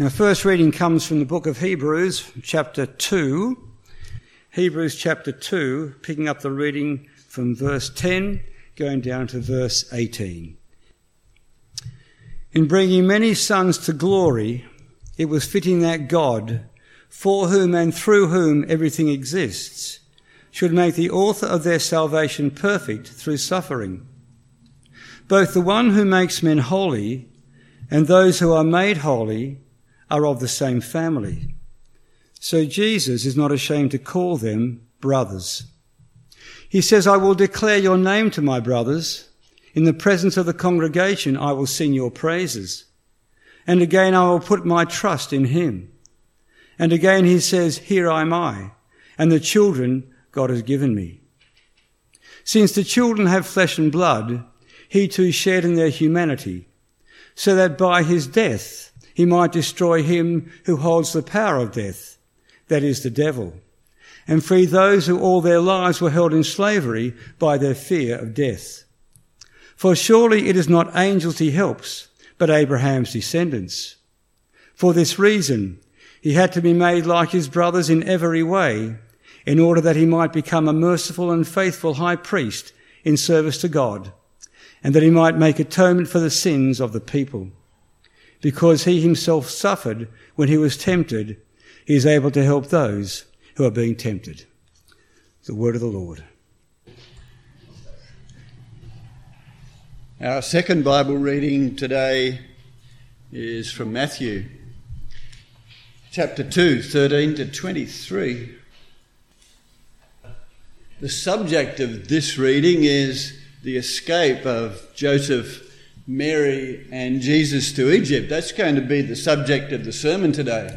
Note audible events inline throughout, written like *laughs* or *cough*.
Our first reading comes from the book of Hebrews, chapter 2. Hebrews chapter 2, picking up the reading from verse 10, going down to verse 18. In bringing many sons to glory, it was fitting that God, for whom and through whom everything exists, should make the author of their salvation perfect through suffering. Both the one who makes men holy and those who are made holy are of the same family. So Jesus is not ashamed to call them brothers. He says, I will declare your name to my brothers. In the presence of the congregation, I will sing your praises. And again, I will put my trust in him. And again, he says, Here am I, and the children God has given me. Since the children have flesh and blood, he too shared in their humanity, so that by his death he might destroy him who holds the power of death, that is the devil, and free those who all their lives were held in slavery by their fear of death. For surely it is not angels he helps, but Abraham's descendants. For this reason, he had to be made like his brothers in every way, in order that he might become a merciful and faithful high priest in service to God, and that he might make atonement for the sins of the people. Because he himself suffered when he was tempted, he is able to help those who are being tempted. The word of the Lord. Our second Bible reading today is from Matthew chapter 2, 13 to 23. The subject of this reading is the escape of Joseph, Mary, and Jesus to Egypt. That's going to be the subject of the sermon today.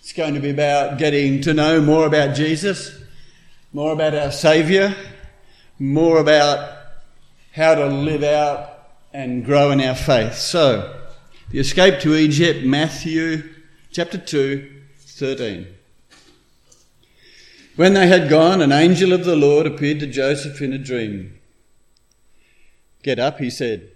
It's going to be about getting to know more about Jesus, more about our Saviour, more about how to live out and grow in our faith. So, the escape to Egypt, Matthew chapter 2, 13. When they had gone, an angel of the Lord appeared to Joseph in a dream. Get up, he said.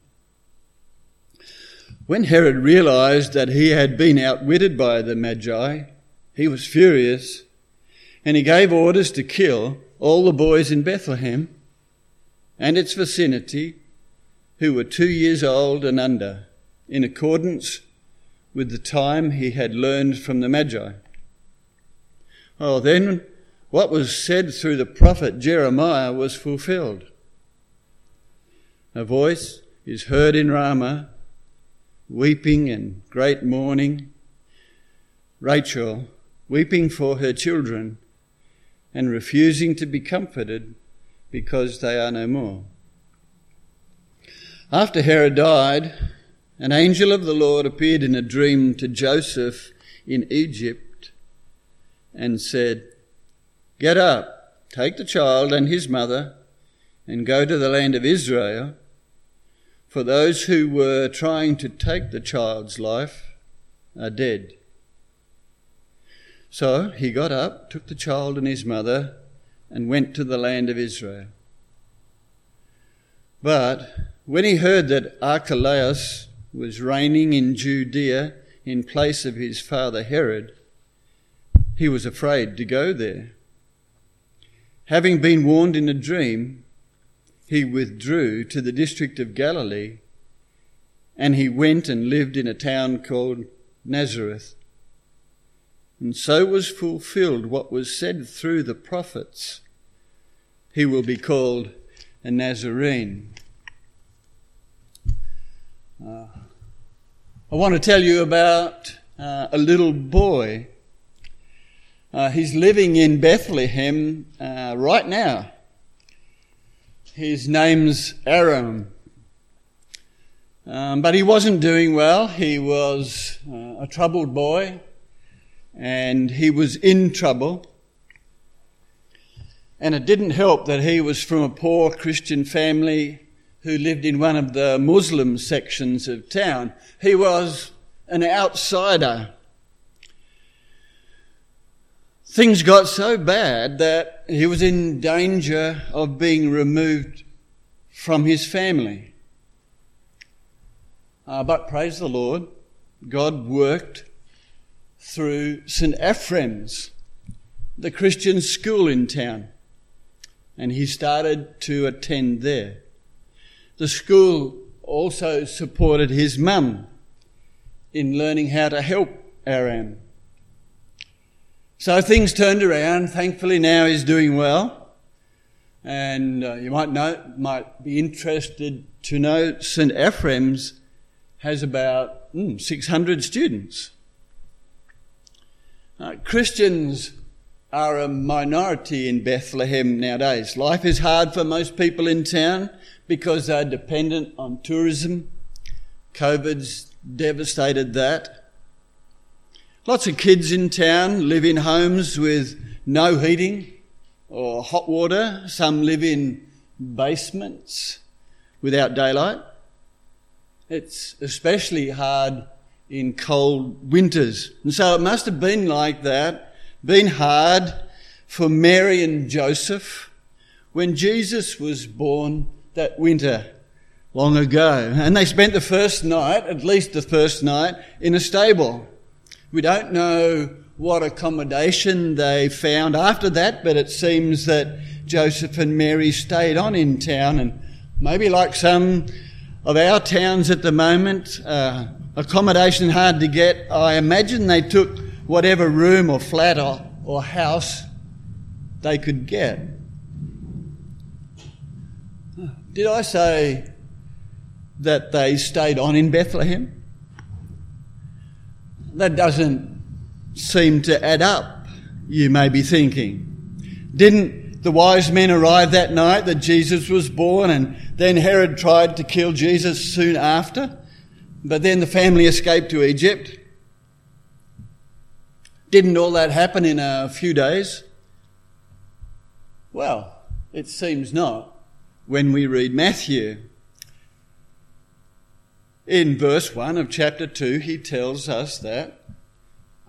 When Herod realized that he had been outwitted by the Magi, he was furious and he gave orders to kill all the boys in Bethlehem and its vicinity who were two years old and under, in accordance with the time he had learned from the Magi. Oh, then what was said through the prophet Jeremiah was fulfilled. A voice is heard in Ramah, weeping and great mourning. Rachel weeping for her children and refusing to be comforted because they are no more. After Herod died, an angel of the Lord appeared in a dream to Joseph in Egypt and said, Get up, take the child and his mother, and go to the land of Israel, for those who were trying to take the child's life are dead. So he got up, took the child and his mother, and went to the land of Israel. But when he heard that Archelaus was reigning in Judea in place of his father Herod, he was afraid to go there. Having been warned in a dream, he withdrew to the district of Galilee and he went and lived in a town called Nazareth. And so was fulfilled what was said through the prophets. He will be called a Nazarene. Uh, I want to tell you about uh, a little boy. Uh, he's living in Bethlehem uh, right now. His name's Aram. Um, but he wasn't doing well. He was uh, a troubled boy, and he was in trouble. And it didn't help that he was from a poor Christian family who lived in one of the Muslim sections of town. He was an outsider. Things got so bad that he was in danger of being removed from his family. Uh, but praise the Lord, God worked through St. Ephraim's, the Christian school in town, and he started to attend there. The school also supported his mum in learning how to help Aram. So things turned around. Thankfully, now he's doing well. And uh, you might know, might be interested to know St. Ephraim's has about mm, 600 students. Uh, Christians are a minority in Bethlehem nowadays. Life is hard for most people in town because they're dependent on tourism. COVID's devastated that. Lots of kids in town live in homes with no heating or hot water. Some live in basements without daylight. It's especially hard in cold winters. And so it must have been like that, been hard for Mary and Joseph when Jesus was born that winter long ago. And they spent the first night, at least the first night, in a stable. We don't know what accommodation they found after that, but it seems that Joseph and Mary stayed on in town and maybe like some of our towns at the moment, uh, accommodation hard to get. I imagine they took whatever room or flat or, or house they could get. Did I say that they stayed on in Bethlehem? That doesn't seem to add up, you may be thinking. Didn't the wise men arrive that night that Jesus was born and then Herod tried to kill Jesus soon after? But then the family escaped to Egypt. Didn't all that happen in a few days? Well, it seems not when we read Matthew. In verse 1 of chapter 2, he tells us that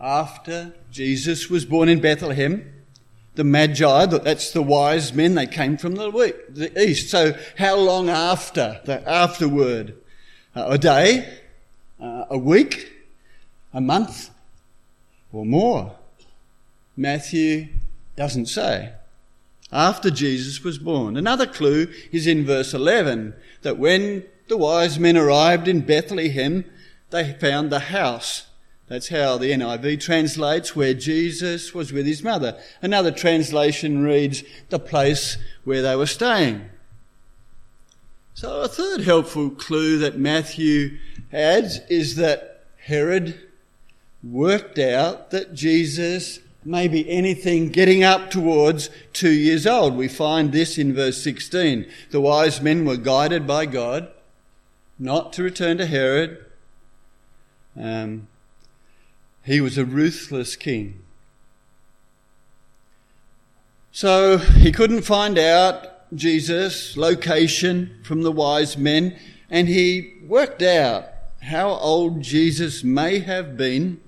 after Jesus was born in Bethlehem, the Magi, that's the wise men, they came from the east. So how long after, the afterward? Uh, a day, uh, a week, a month, or more? Matthew doesn't say after Jesus was born. Another clue is in verse 11 that when the wise men arrived in Bethlehem, they found the house. That's how the NIV translates where Jesus was with his mother. Another translation reads the place where they were staying. So a third helpful clue that Matthew adds is that Herod worked out that Jesus may be anything getting up towards two years old. We find this in verse 16. The wise men were guided by God not to return to Herod. Um, he was a ruthless king. So he couldn't find out Jesus' location from the wise men, and he worked out how old Jesus may have been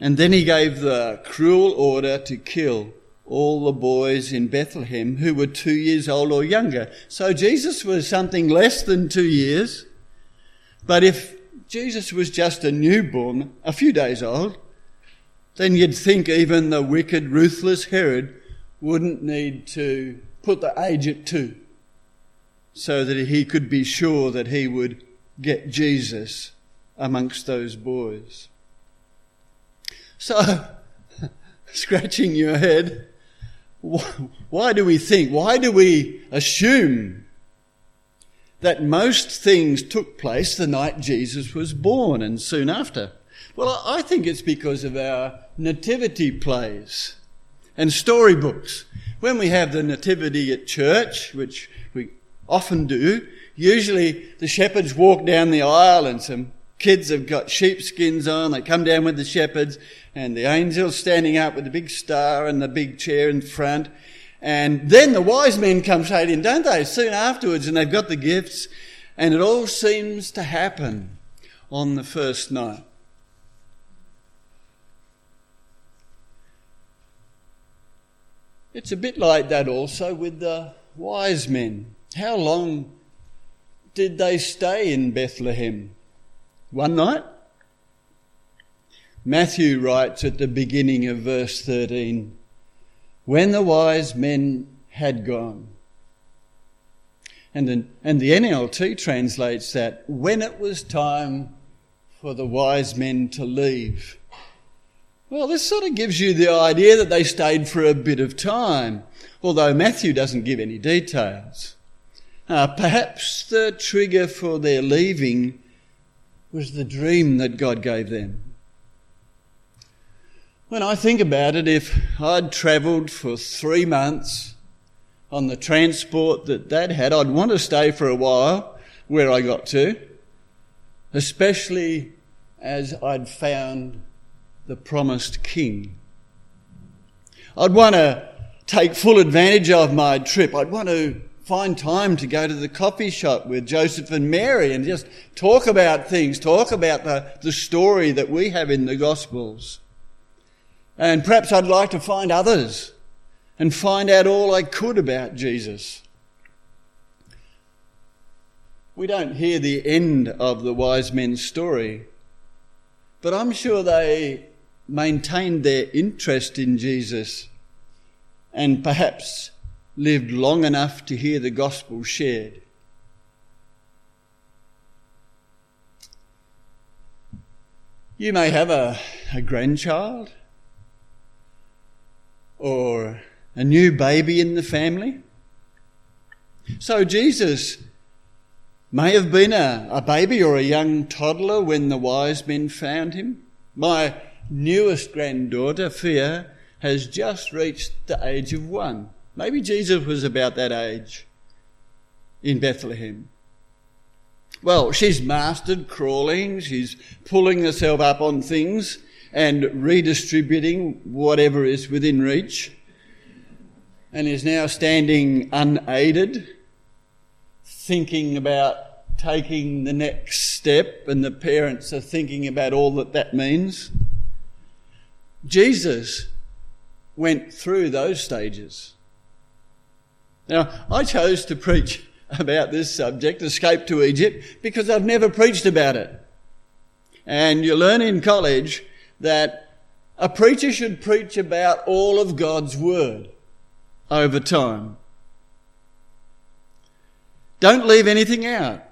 and then he gave the cruel order to kill all the boys in Bethlehem who were two years old or younger. So Jesus was something less than two years. But if Jesus was just a newborn, a few days old, then you'd think even the wicked, ruthless Herod wouldn't need to put the age at two so that he could be sure that he would get Jesus amongst those boys. So, *laughs* scratching your head, why do we think, why do we assume that most things took place the night Jesus was born and soon after? Well, I think it's because of our nativity plays and storybooks. When we have the nativity at church, which we often do, usually the shepherds walk down the aisle and some kids have got sheepskins on. They come down with the shepherds, and the angel's standing up with the big star and the big chair in front. And then the wise men come straight in, don't they? Soon afterwards, and they've got the gifts, and it all seems to happen on the first night. It's a bit like that also with the wise men. How long did they stay in Bethlehem? One night? Matthew writes at the beginning of verse 13 When the wise men had gone. And the, and the NLT translates that when it was time for the wise men to leave. Well, this sort of gives you the idea that they stayed for a bit of time, although Matthew doesn't give any details. Uh, perhaps the trigger for their leaving was the dream that God gave them. When I think about it, if I'd travelled for three months on the transport that Dad had, I'd want to stay for a while where I got to, especially as I'd found the promised king. I'd want to take full advantage of my trip. I'd want to find time to go to the coffee shop with Joseph and Mary and just talk about things, talk about the, the story that we have in the Gospels. And perhaps I'd like to find others and find out all I could about Jesus. We don't hear the end of the wise men's story, but I'm sure they maintained their interest in Jesus and perhaps lived long enough to hear the gospel shared. You may have a, a grandchild or a new baby in the family. So Jesus may have been a, a baby or a young toddler when the wise men found him. My newest granddaughter, Fia, has just reached the age of one. Maybe Jesus was about that age in Bethlehem. Well, she's mastered crawling, she's pulling herself up on things and redistributing whatever is within reach, and is now standing unaided, thinking about taking the next step, and the parents are thinking about all that that means. Jesus went through those stages. Now, I chose to preach about this subject, escape to Egypt, because I've never preached about it. And you learn in college that a preacher should preach about all of God's Word over time. Don't leave anything out.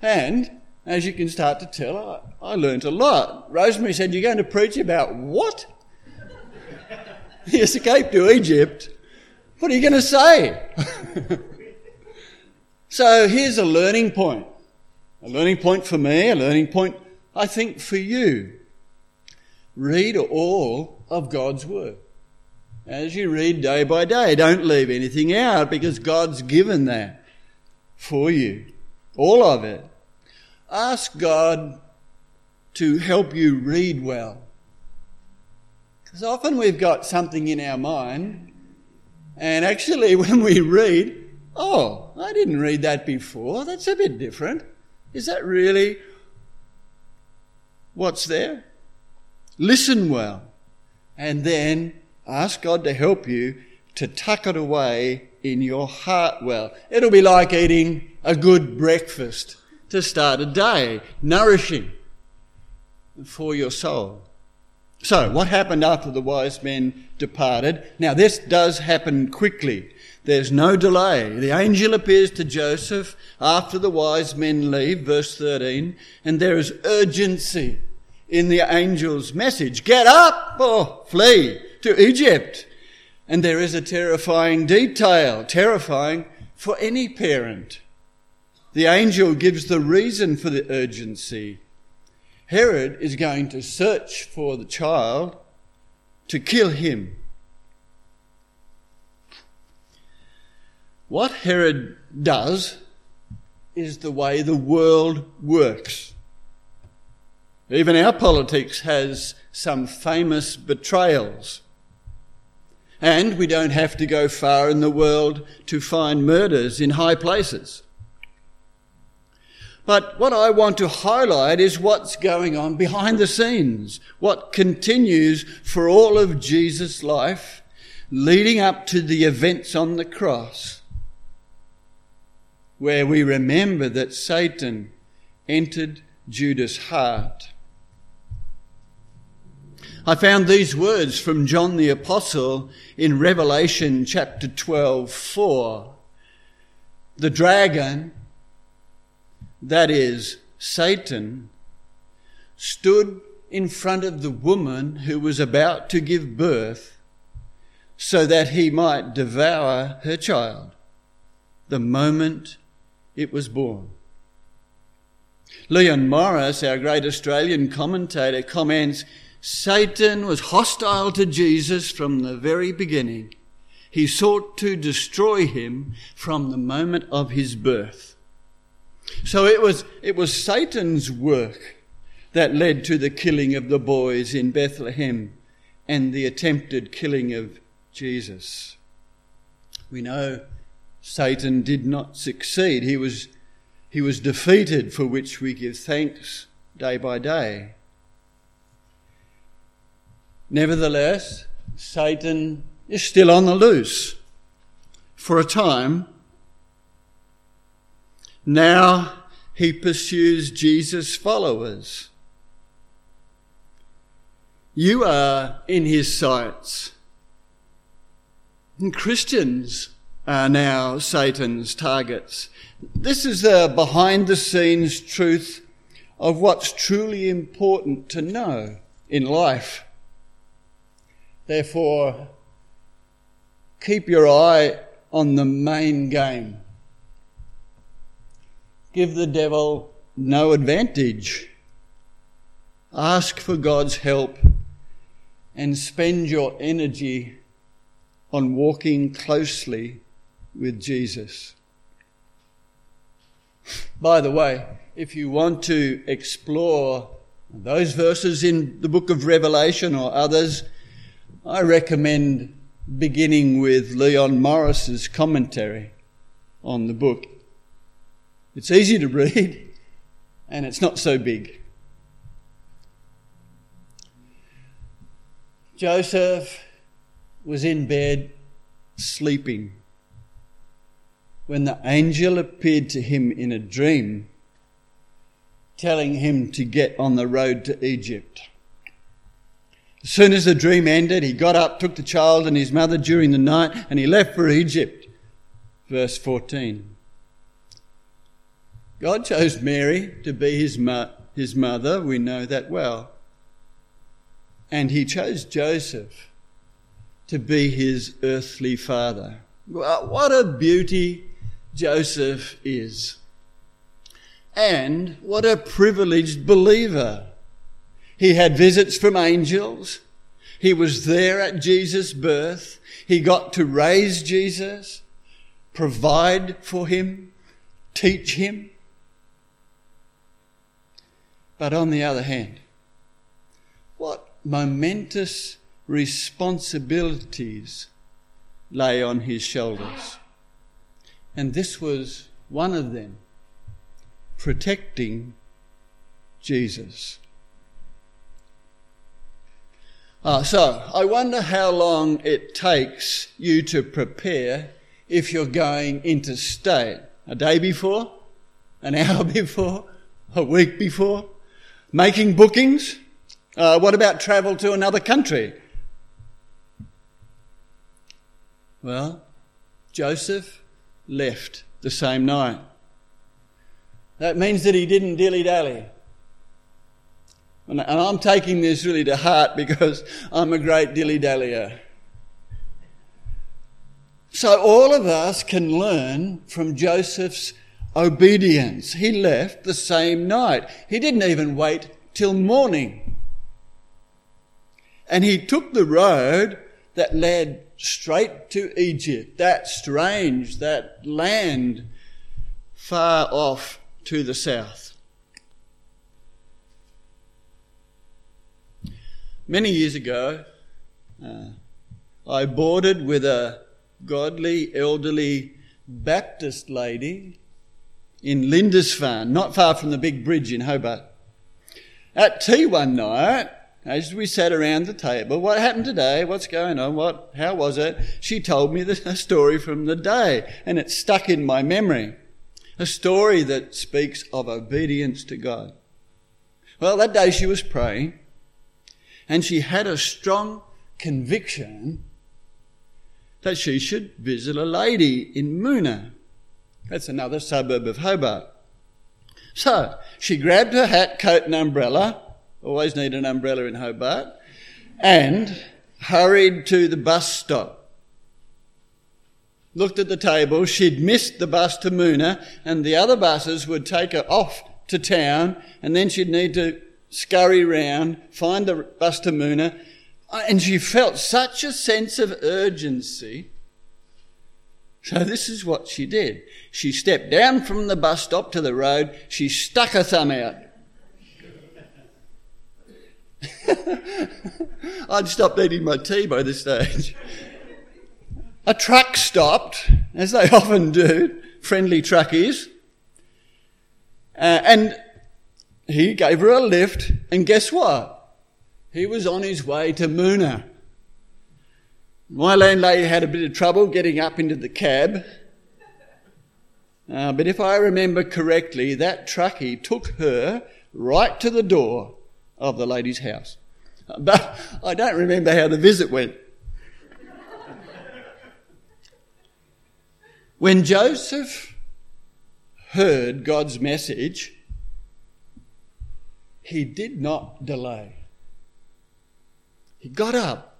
And as you can start to tell, I, I learnt a lot. Rosemary said, You're going to preach about what? *laughs* the escape to Egypt. What are you going to say? *laughs* so here's a learning point. A learning point for me, a learning point, I think, for you. Read all of God's Word. As you read day by day, don't leave anything out because God's given that for you. All of it. Ask God to help you read well. Because often we've got something in our mind, and actually, *laughs* when we read, oh, I didn't read that before, that's a bit different. Is that really what's there? Listen well, and then ask God to help you to tuck it away in your heart well. It'll be like eating a good breakfast to start a day, nourishing for your soul. So, what happened after the wise men departed? Now, this does happen quickly. There's no delay. The angel appears to Joseph after the wise men leave, verse 13, and there is urgency in the angel's message. Get up or flee to Egypt. And there is a terrifying detail, terrifying for any parent. The angel gives the reason for the urgency. Herod is going to search for the child to kill him. What Herod does is the way the world works. Even our politics has some famous betrayals. And we don't have to go far in the world to find murders in high places. But what I want to highlight is what's going on behind the scenes, what continues for all of Jesus' life leading up to the events on the cross, where we remember that Satan entered Judas' heart. I found these words from John the Apostle in Revelation chapter 12, 4. The dragon, that is, Satan, stood in front of the woman who was about to give birth so that he might devour her child the moment it was born. Leon Morris, our great Australian commentator, comments Satan was hostile to Jesus from the very beginning. He sought to destroy him from the moment of his birth. So it was, it was Satan's work that led to the killing of the boys in Bethlehem and the attempted killing of Jesus. We know Satan did not succeed. He was, he was defeated, for which we give thanks day by day. Nevertheless, Satan is still on the loose for a time. Now he pursues Jesus' followers. You are in his sights. And Christians are now Satan's targets. This is the behind the scenes truth of what's truly important to know in life. Therefore, keep your eye on the main game. Give the devil no advantage. Ask for God's help and spend your energy on walking closely with Jesus. By the way, if you want to explore those verses in the book of Revelation or others, I recommend beginning with Leon Morris's commentary on the book. It's easy to read and it's not so big. Joseph was in bed sleeping when the angel appeared to him in a dream, telling him to get on the road to Egypt. As soon as the dream ended, he got up, took the child and his mother during the night, and he left for Egypt. Verse 14. God chose Mary to be his, mo- his mother, we know that well. And he chose Joseph to be his earthly father. What a beauty Joseph is. And what a privileged believer he had visits from angels. He was there at Jesus' birth. He got to raise Jesus, provide for him, teach him. But on the other hand, what momentous responsibilities lay on his shoulders. And this was one of them protecting Jesus. Uh, so, I wonder how long it takes you to prepare if you're going interstate. A day before? An *laughs* hour before? A week before? Making bookings? Uh, what about travel to another country? Well, Joseph left the same night. That means that he didn't dilly dally. And, I'm taking this really to heart *laughs* because I'm a great dilly dallyer. So all of us can learn from Joseph's obedience. He left the same night. He didn't even wait till morning. And he took the road that led straight to Egypt, that strange, that land far off to the south. Many years ago, uh, I boarded with a godly, elderly Baptist lady in Lindisfarne, not far from the big bridge in Hobart. At tea one night, as we sat around the table, what happened today? What's going on? What? How was it? She told me *laughs* the story from the day, and it stuck in my memory. A story that speaks of obedience to God. Well, that day she was praying, and she had a strong conviction that she should visit a lady in Moonah. That's another suburb of Hobart. So she grabbed her hat, coat, and umbrella. Always need an umbrella in Hobart. And hurried to the bus stop. Looked at the table. She'd missed the bus to Moonah, and the other buses would take her off to town, and then she'd need to scurry round, find the bus to Moonah. And she felt such a sense of urgency so this is what she did. She stepped down from the bus stop to the road. She stuck her thumb out. *laughs* I'd stopped eating my tea by this stage. A truck stopped, as they often do, friendly truckies, uh, and he gave her a lift, and guess what? He was on his way to Moonah. My landlady had a bit of trouble getting up into the cab. Uh, but if I remember correctly, that truckie took her right to the door of the lady's house. But I don't remember how the visit went. when Joseph heard God's message, he did not delay. He got up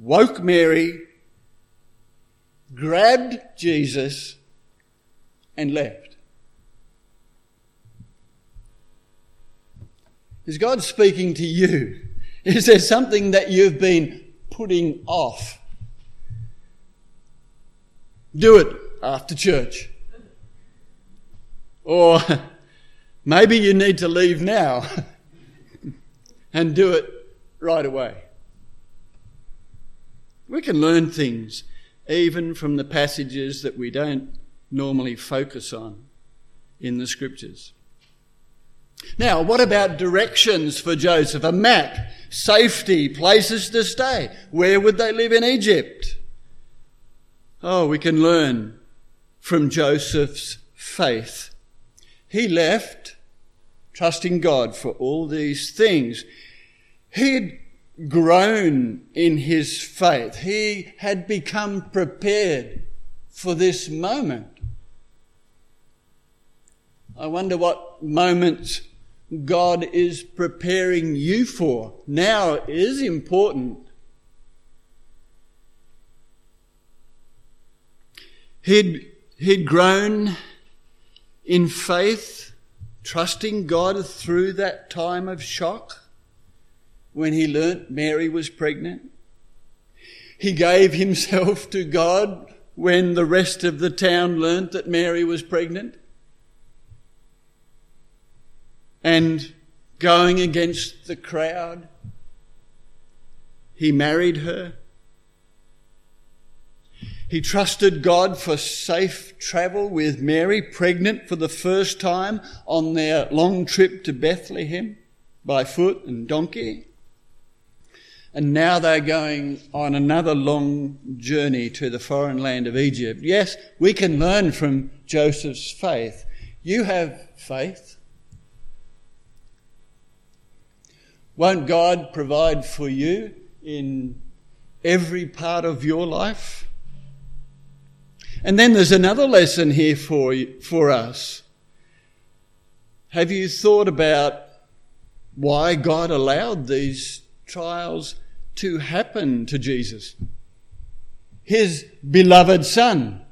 woke Mary, grabbed Jesus, and left. Is God speaking to you? *laughs* Is there something that you've been putting off? Do it after church. Or *laughs* maybe you need to leave now *laughs* and do it right away. We can learn things even from the passages that we don't normally focus on in the scriptures. Now, what about directions for Joseph? A map, safety, places to stay. Where would they live in Egypt? Oh, we can learn from Joseph's faith. He left trusting God for all these things. He had grown in his faith. He had become prepared for this moment. I wonder what moments God is preparing you for. Now is important. He'd, he'd grown in faith, trusting God through that time of shock when he learnt Mary was pregnant. He gave himself to God when the rest of the town learnt that Mary was pregnant. And going against the crowd, he married her. He trusted God for safe travel with Mary, pregnant for the first time on their long trip to Bethlehem by foot and donkey. And now they're going on another long journey to the foreign land of Egypt. Yes, we can learn from Joseph's faith. You have faith. Won't God provide for you in every part of your life? And then there's another lesson here for, you, for us. Have you thought about why God allowed these trials to happen to Jesus, his beloved son,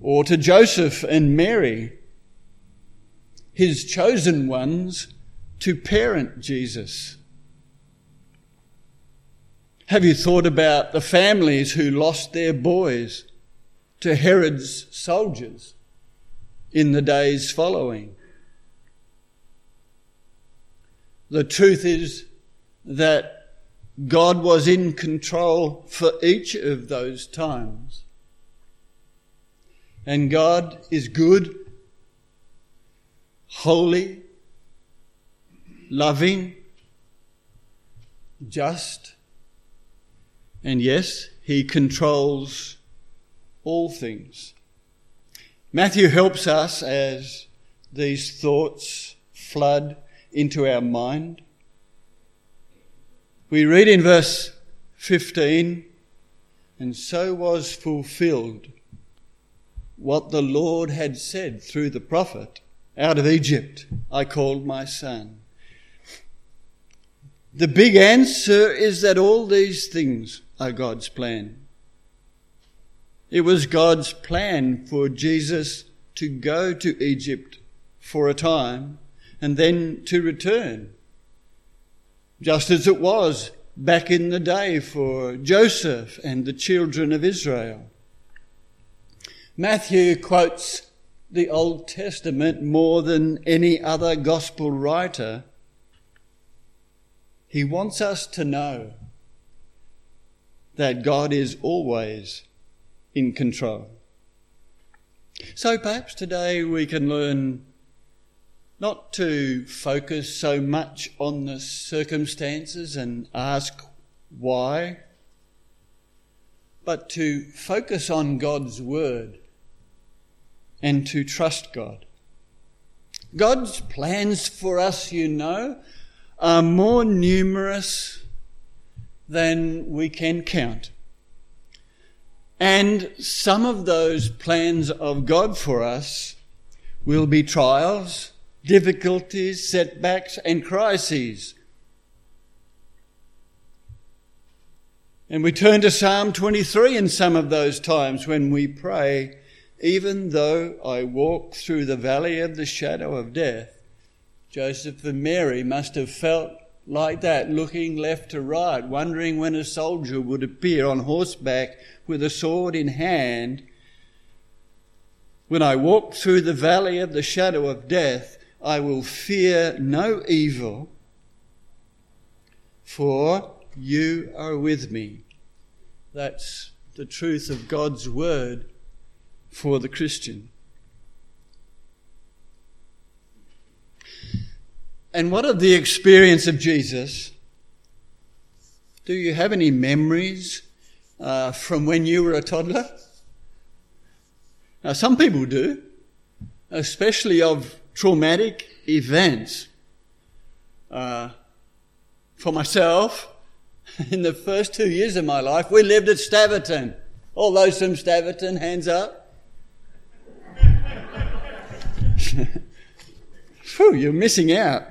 or to Joseph and Mary, his chosen ones to parent Jesus. Have you thought about the families who lost their boys to Herod's soldiers in the days following. The truth is that God was in control for each of those times. And God is good, holy, loving, just, and yes, He controls all things. Matthew helps us as these thoughts flood into our mind. We read in verse 15, and so was fulfilled what the Lord had said through the prophet Out of Egypt I called my son. The big answer is that all these things are God's plan. It was God's plan for Jesus to go to Egypt for a time and then to return. Just as it was back in the day for Joseph and the children of Israel. Matthew quotes the Old Testament more than any other gospel writer. He wants us to know that God is always in control. So perhaps today we can learn not to focus so much on the circumstances and ask why, but to focus on God's Word and to trust God. God's plans for us, you know, are more numerous than we can count. And some of those plans of God for us will be trials, difficulties, setbacks, and crises. And we turn to Psalm 23 in some of those times when we pray, even though I walk through the valley of the shadow of death. Joseph and Mary must have felt like that, looking left to right, wondering when a soldier would appear on horseback with a sword in hand. When I walk through the valley of the shadow of death, I will fear no evil, for you are with me. That's the truth of God's word for the Christian. And what of the experience of Jesus? Do you have any memories uh, from when you were a toddler? Now, some people do, especially of traumatic events. Uh, for myself, *laughs* in the first two years of my life, we lived at Staverton. All those from Staverton, hands up. *laughs* Phew, you're missing out.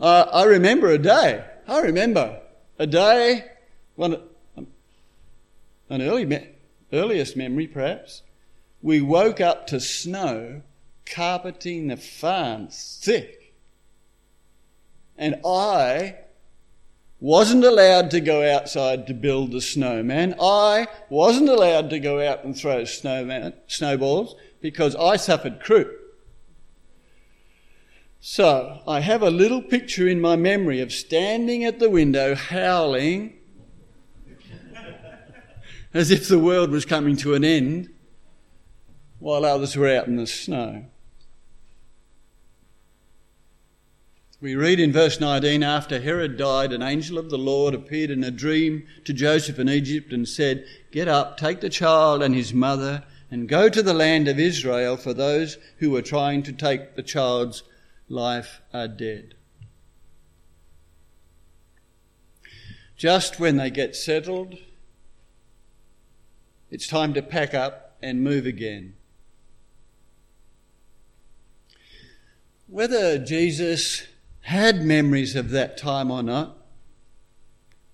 Uh, I remember a day. I remember a day, one, an early me- earliest memory perhaps. We woke up to snow carpeting the farm thick. And I wasn't allowed to go outside to build the snowman. I wasn't allowed to go out and throw snowman, snowballs because I suffered croup. So I have a little picture in my memory of standing at the window howling as if the world was coming to an end while others were out in the snow. We read in verse 19 After Herod died, an angel of the Lord appeared in a dream to Joseph in Egypt and said, Get up, take the child and his mother, and go to the land of Israel, for those who were trying to take the child's life are dead. Just when they get settled, it's time to pack up and move again. Whether Jesus had memories of that time or not,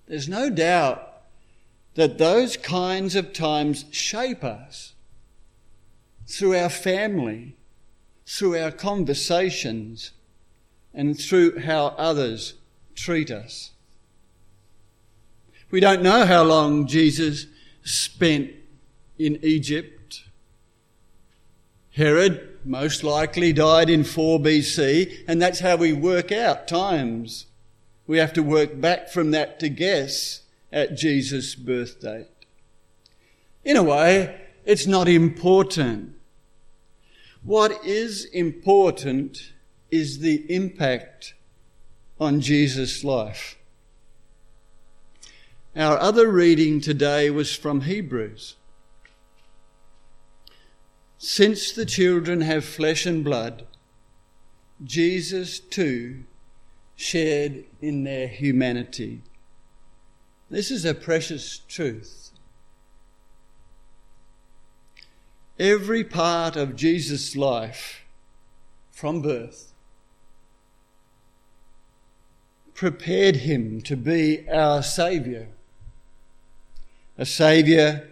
there's no doubt that those kinds of times shape us through our family, through our conversations and through how others treat us. We don't know how long Jesus spent in Egypt. Herod most likely died in 4 BC, and that's how we work out times. We have to work back from that to guess at Jesus' birth date. In a way, it's not important. What is important is the impact on Jesus' life. Our other reading today was from Hebrews. Since the children have flesh and blood, Jesus too shared in their humanity. This is a precious truth. Every part of Jesus' life from birth prepared him to be our Saviour, a Saviour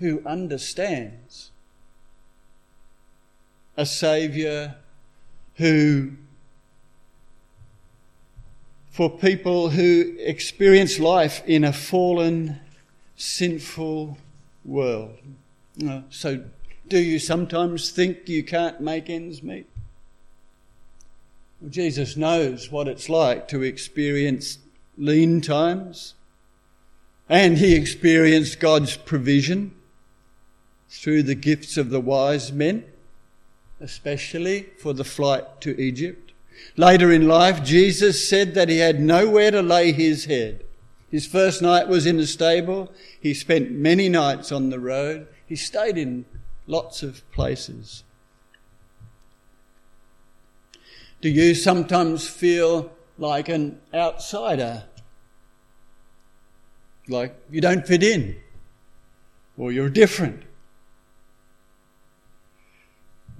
who understands a Saviour who, for people who experience life in a fallen, sinful world. Uh, so, do you sometimes think you can't make ends meet? Well, Jesus knows what it's like to experience lean times, and he experienced God's provision through the gifts of the wise men especially for the flight to Egypt. Later in life, Jesus said that he had nowhere to lay his head. His first night was in a stable. He spent many nights on the road. He stayed in lots of places. Do you sometimes feel like an outsider? Like you don't fit in? Or you're different?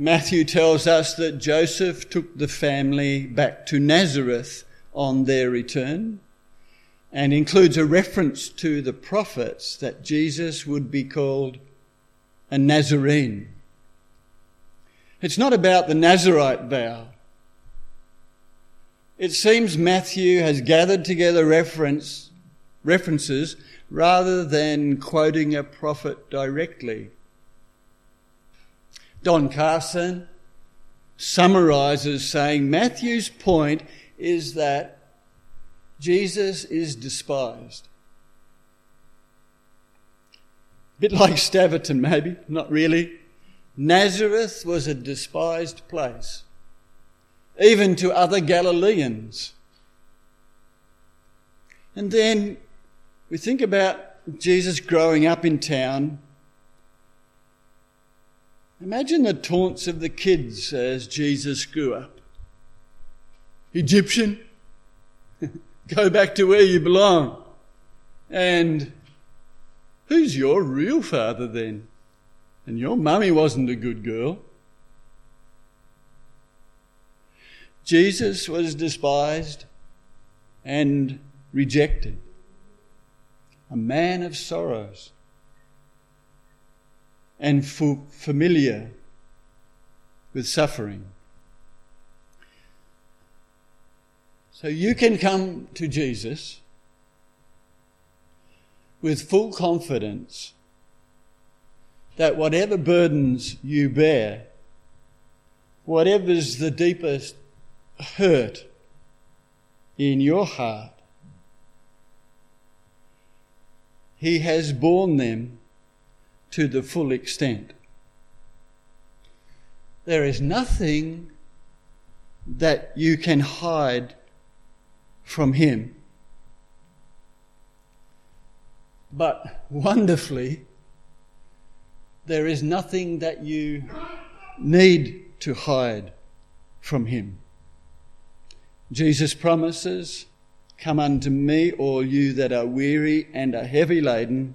Matthew tells us that Joseph took the family back to Nazareth on their return and includes a reference to the prophets that Jesus would be called a Nazarene. It's not about the Nazarite vow. It seems Matthew has gathered together reference, references rather than quoting a prophet directly. Don Carson summarizes saying Matthew's point is that Jesus is despised. A bit like Staverton, maybe, not really. Nazareth was a despised place, even to other Galileans. And then we think about Jesus growing up in town Imagine the taunts of the kids as Jesus grew up. Egyptian, *laughs* go back to where you belong. And who's your real father then? And your mummy wasn't a good girl. Jesus was despised and rejected, a man of sorrows and familiar with suffering. So you can come to Jesus with full confidence that whatever burdens you bear, whatever's the deepest hurt in your heart, He has borne them to the full extent. There is nothing that you can hide from Him. But wonderfully, there is nothing that you need to hide from Him. Jesus promises, Come unto me, all you that are weary and are heavy laden,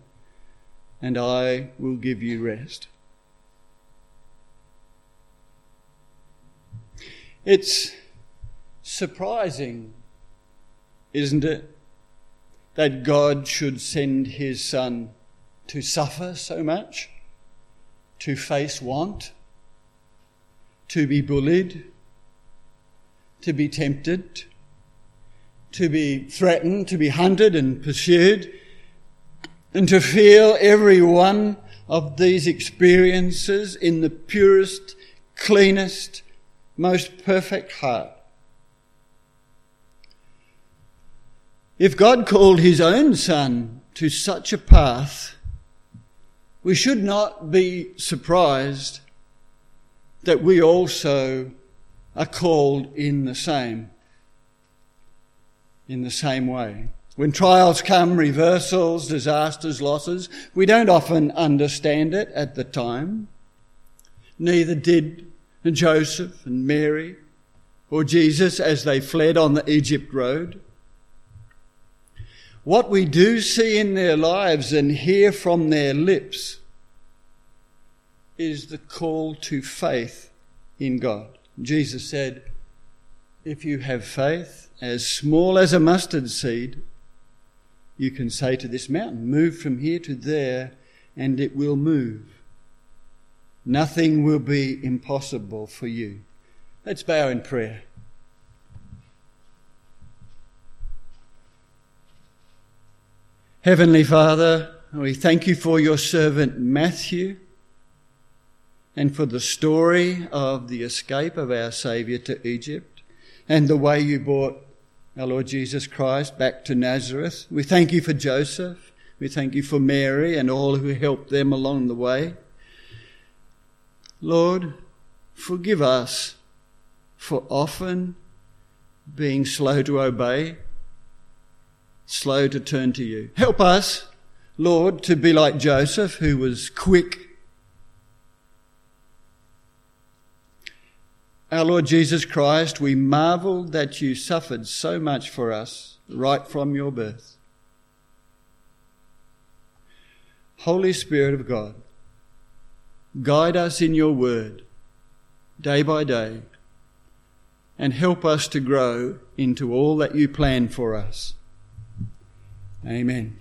and I will give you rest. It's surprising, isn't it, that God should send his Son to suffer so much, to face want, to be bullied, to be tempted, to be threatened, to be hunted and pursued, and to feel every one of these experiences in the purest, cleanest, most perfect heart. If God called his own son to such a path, we should not be surprised that we also are called in the same, in the same way. When trials come, reversals, disasters, losses, we don't often understand it at the time. Neither did Joseph and Mary or Jesus as they fled on the Egypt road. What we do see in their lives and hear from their lips is the call to faith in God. Jesus said, If you have faith as small as a mustard seed, you can say to this mountain, Move from here to there, and it will move. Nothing will be impossible for you. Let's bow in prayer. Heavenly Father, we thank you for your servant Matthew and for the story of the escape of our Saviour to Egypt and the way you brought our Lord Jesus Christ back to Nazareth. We thank you for Joseph. We thank you for Mary and all who helped them along the way. Lord, forgive us for often being slow to obey slow to turn to you. Help us, Lord, to be like Joseph, who was quick. Our Lord Jesus Christ, we marvel that you suffered so much for us right from your birth. Holy Spirit of God, guide us in your word day by day and help us to grow into all that you plan for us. Amen.